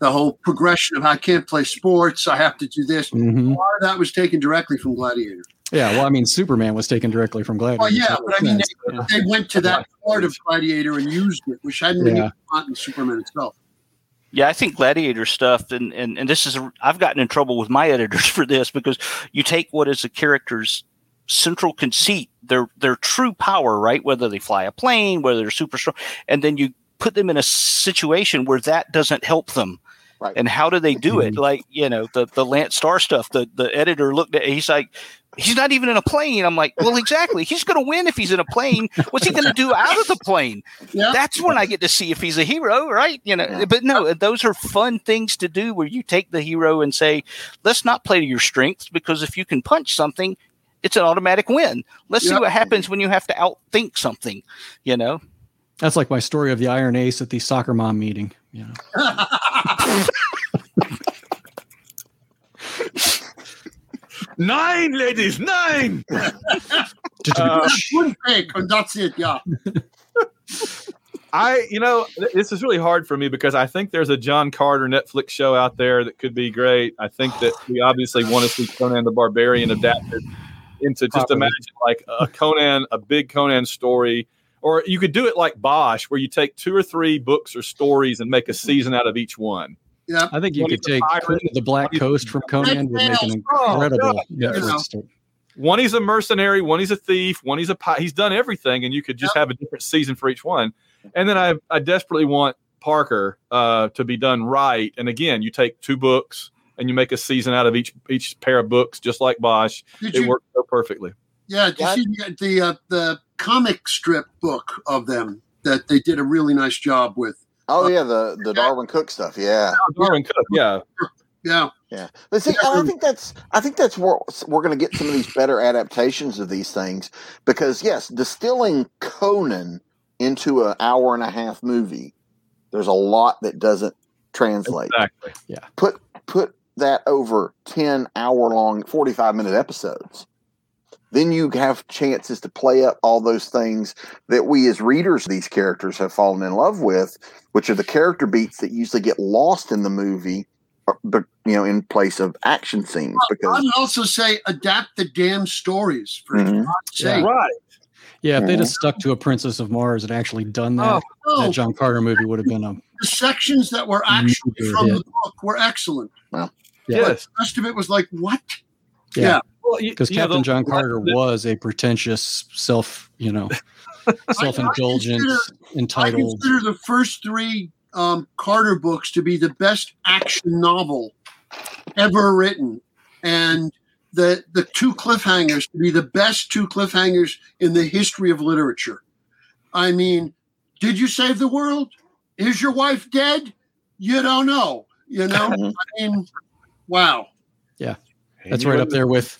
The whole progression of I can't play sports, I have to do this. Mhm. A lot of that was taken directly from Gladiator. Yeah, well, I mean, Superman was taken directly from Gladiator. Well, yeah, but I mean, they, they went to that part of Gladiator and used it, which hadn't been Yeah. used in Superman itself. Yeah, I think gladiator stuff, and, and, and this is, I've gotten in trouble with my editors for this because you take what is a character's central conceit, their their true power, right? Whether they fly a plane, whether they're super strong, and then you put them in a situation where that doesn't help them. Right. And how do they do it? Mhm. Like, you know, the, the Lance Star stuff, the, the editor looked at he's like, he's not even in a plane. I'm like, well, exactly. He's going to win if he's in a plane. What's he going to do out of the plane? Yeah. that's when I get to see if he's a hero, right? You know, Yeah. but no, those are fun things to do where you take the hero and say, let's not play to your strengths because if you can punch something, it's an automatic win. Let's see what happens when you have to outthink something, you know? That's like my story of the Iron Ace at the soccer mom meeting. You know. nine ladies, nine. Uh, Good pick, and that's it. Yeah. I, you know, this is really hard for me because I think there's a John Carter Netflix show out there that could be great. I think that we obviously want to see Conan the Barbarian adapted into just Properly. imagine like a Conan, a big Conan story, or you could do it like Bosch, where you take two or three books or stories and make a season out of each one. Yeah. I think you could take the Black Coast from Conan would make an Oh, incredible yeah. Netflix know. story. One he's a mercenary, one he's a thief, one he's a pi- he's done everything, and you could just have a different season for each one. And then I, I desperately want Parker uh, to be done right. And again, you take two books and you make a season out of each each pair of books, just like Bosch. Did It you? worked so perfectly. Yeah, did you see the the, uh, the comic strip book of them that they did a really nice job with? Oh uh, yeah, the the Darwyn Cooke stuff. Yeah, oh, Darwyn Cooke, yeah. Yeah, yeah. But see, I think that's I think that's where we're going to get some of these better adaptations of these things because yes, distilling Conan into an hour and a half movie, there's a lot that doesn't translate. Exactly. Put put that over ten hour long, forty five minute episodes. Then you have chances to play up all those things that we as readers of these characters have fallen in love with, which are the character beats that usually get lost in the movie, but you know, in place of action scenes. I Because would also say adapt the damn stories for Mhm. God's sake. Right. Yeah, if they'd Mhm. have stuck to a Princess of Mars and actually done that, Oh, that John Carter movie would have been a the sections that were actually Major from the book were excellent. yeah. Yes. The rest of it was like, what? Yeah. Yeah. Well, you- because yeah, Captain the- John Carter the- was a pretentious self, you know, self-indulgent, I entitled. consider the first three um, Carter books to be the best action novel ever written, and the the two cliffhangers to be the best two cliffhangers in the history of literature. I mean, did you save the world? Is your wife dead? You don't know. You know. I mean, wow. Yeah, that's right up there with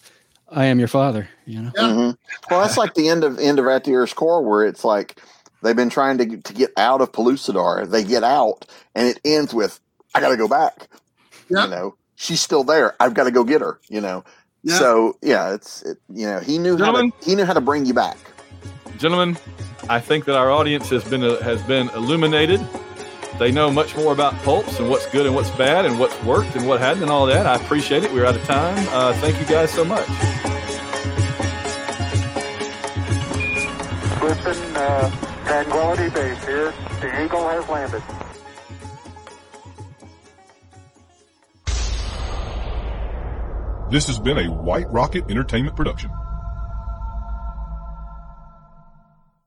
"I Am Your Father." You know, Yeah. Mhm. Well, that's like the end of end of At the Earth's Core, where it's like they've been trying to to get out of Pellucidar. They get out, and it ends with "I got to go back." Yep. You know, she's still there. I've got to go get her. You know. Yeah. So yeah, it's it, you know he knew how to, he knew how to bring you back. gentlemen, I think that our audience has been has been illuminated. They know much more about pulps and what's good and what's bad and what's worked and what hadn't and all that. I appreciate it. We're out of time. Uh, thank you guys so much. Listen, uh, Tranquility Base here. The Eagle has landed. This has been a White Rocket Entertainment production.